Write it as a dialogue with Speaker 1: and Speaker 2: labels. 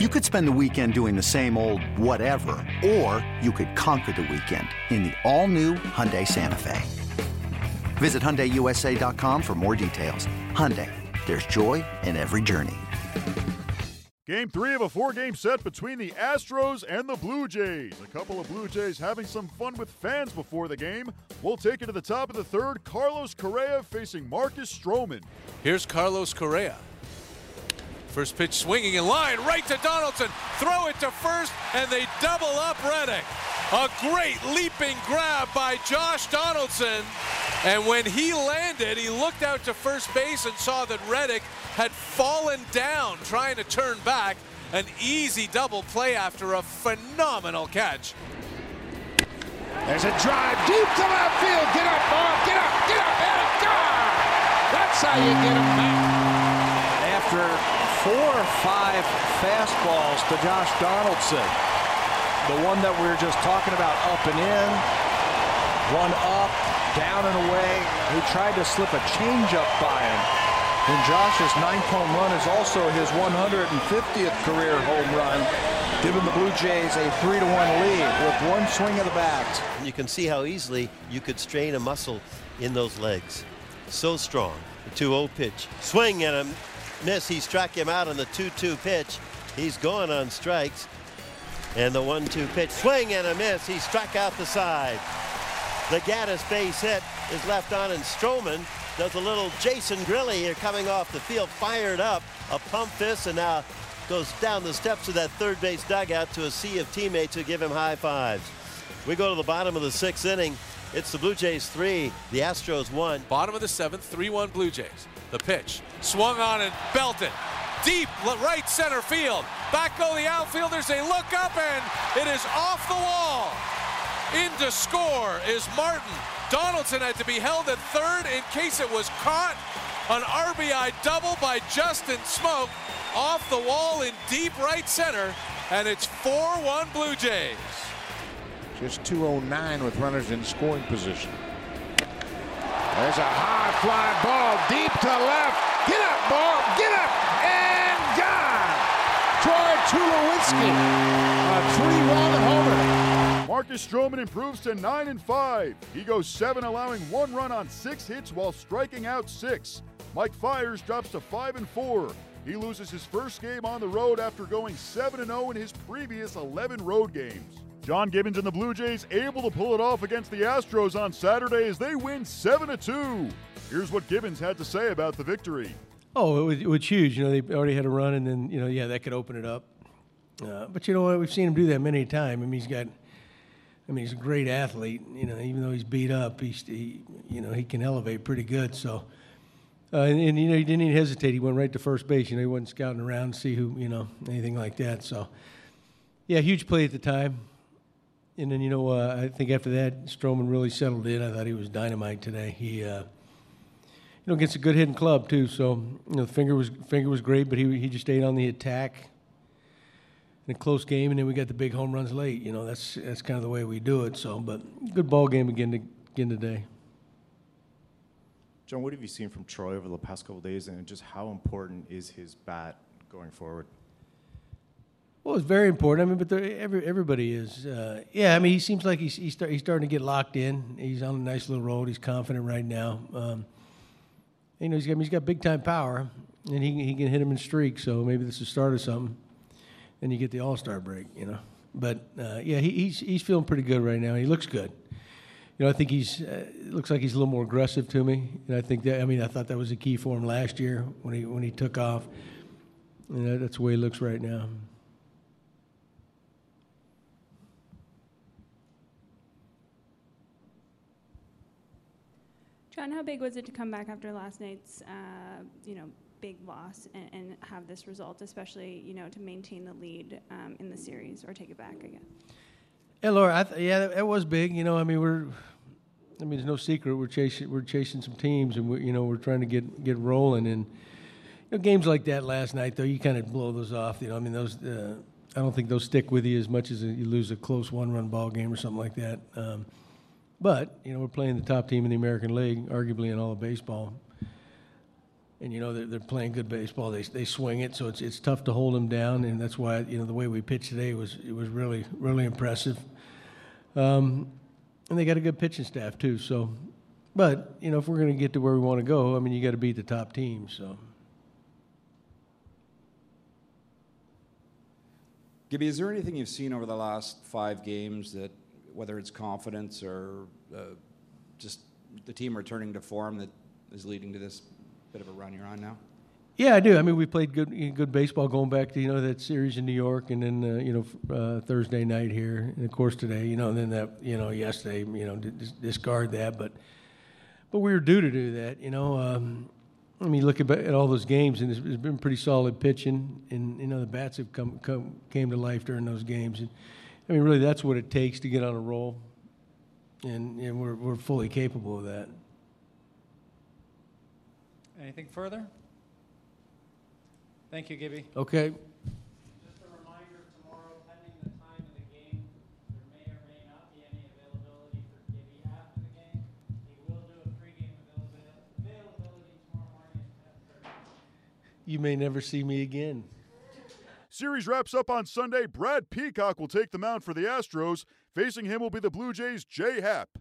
Speaker 1: You could spend the weekend doing the same old whatever, or you could conquer the weekend in the all-new Hyundai Santa Fe. Visit HyundaiUSA.com for more details. Hyundai, there's joy in every journey.
Speaker 2: Game three of a four game set between the Astros and the Blue Jays. A couple of Blue Jays having some fun with fans before the game. We'll take it to the top of the third. Carlos Correa facing Marcus Stroman.
Speaker 3: Here's Carlos Correa. First pitch swinging in line, right to Donaldson. Throw it to first, and they double up Reddick. A great leaping grab by Josh Donaldson. And when he landed, he looked out to first base and saw that Reddick had fallen down trying to turn back. An easy double play after a phenomenal catch.
Speaker 4: There's a drive deep to left field. Get up, Bob. Get up, get up, and gone. That's how you get him back.
Speaker 5: After four or five fastballs to Josh Donaldson. The one that we were just talking about up and in, one up, down and away. He tried to slip a changeup by him. And Josh's ninth home run is also his 150th career home run, giving the Blue Jays a 3 to 1 lead with one swing of the bat.
Speaker 6: You can see how easily you could strain a muscle in those legs. So strong. The 2 0 pitch. Swing and a miss. He struck him out on the 2-2 pitch. He's going on strikes. And the 1-2 pitch, swing and a miss. He struck out the side. The Gattis base hit is left on, and Stroman does a little Jason Grilli here coming off the field, fired up, a pump fist, and now goes down the steps of that third base dugout to a sea of teammates who give him high fives. We go to the bottom of the sixth inning. It's the Blue Jays three, the Astros one.
Speaker 3: Bottom of the seventh, 3-1 Blue Jays. The pitch. Swung on and belted. Deep right center field. Back go the outfielders. They look up and it is off the wall. In to score is Martin. Donaldson had to be held at third in case it was caught. An RBI double by Justin Smoak off the wall in deep right center. And it's 4-1 Blue Jays.
Speaker 4: Just 209 with runners in scoring position. There's a high fly ball deep to left. Get up, ball. Get up. And gone. Troy Tulowitzki. A three-run homer.
Speaker 2: Marcus Stroman improves to 9 and 5. He goes 7, allowing one run on six hits while striking out six. Mike Fiers drops to 5 and 4. He loses his first game on the road after going 7 0 in his previous 11 road games. John Gibbons and the Blue Jays able to pull it off against the Astros on Saturday as they win 7 2. Here's what Gibbons had to say about the victory.
Speaker 7: Oh, it was, it was, huge. You know, they already had a run, and then, you know, yeah, that could open it up. Uh, but you know what? We've seen him do that many times. I mean, he's got, I mean, he's a great athlete. You know, even though he's beat up, he's, he, you know, he can elevate pretty good. So, uh, and, and, you know, he didn't even hesitate. He went right to first base. You know, he wasn't scouting around to see who, you know, anything like that. So, yeah, huge play at the time. And then you know, uh, I think after that, Stroman really settled in. I thought he was dynamite today. He, uh, you know, gets a good hitting club too. So you know, the finger was finger was great, but he he just stayed on the attack. In a close game, and then we got the big home runs late. You know, that's that's kind of the way we do it. So, but good ball game again to, again today.
Speaker 8: John, what have you seen from Troy over the past couple days, and just how important is his bat going forward?
Speaker 7: Well, it's very important. I mean, but every, everybody is. Uh, yeah, I mean, he seems like he's he's, start, he's, starting to get locked in. He's on a nice little road. He's confident right now. Um, you know, he's got he's got big time power, and he he can hit him in streaks. So maybe this is the start of something. And you get the All Star break, you know. But uh, yeah, he, he's he's feeling pretty good right now. He looks good. You know, I think he's uh, looks like he's a little more aggressive to me, and I think that I mean I thought that was a key for him last year when he when he took off. And you know, that's the way he looks right now.
Speaker 9: John, how big was it to come back after last night's, uh, you know, big loss and, and, have this result, especially, you know, to maintain the lead um, in the series or take it back again?
Speaker 7: Yeah, Laura, th- yeah, it was big. You know, I mean, we're, I mean, it's no secret we're chasing we're chasing some teams, and we, you know, we're trying to get get rolling. And you know, games like that last night, though, you kind of blow those off. You know, I mean, those. Uh, I don't think those stick with you as much as you lose a close one-run ball game or something like that. Um, but you know, we're playing the top team in the American League, arguably in all of baseball. and you know they're, they're playing good baseball. They they swing it, so it's it's tough to hold them down, and that's why you know the way we pitched today was it was really really impressive. Um, and they got a good pitching staff too. So, but you know if we're going to get to where we want to go, I mean you got to beat the top teams. So.
Speaker 10: Gibby, is there anything you've seen over the last five games that, whether it's confidence or uh, just the team returning to form, that is leading to this bit of a run you're on now?
Speaker 7: Yeah, I do. I mean, we played good good baseball going back to you know that series in New York, and then uh, you know uh, Thursday night here, and of course today. You know, and then that you know yesterday. You know, dis- discard that, but but we were due to do that. You know, um, I mean, look at, at all those games, and it's, it's been pretty solid pitching, and you know the bats have come, come came to life during those games, and I mean, really, that's what it takes to get on a roll, and, and we're we're fully capable of that.
Speaker 11: Anything further? Thank you, Gibby.
Speaker 7: Okay.
Speaker 11: Just a reminder, tomorrow, pending the time of the game, there may or may not be any availability for Gibby after the game. He will do a pregame availability tomorrow morning at 10:30.
Speaker 7: You may never see me again.
Speaker 2: Series wraps up on Sunday. Brad Peacock will take the mound for the Astros. Facing him will be the Blue Jays' Jay Happ.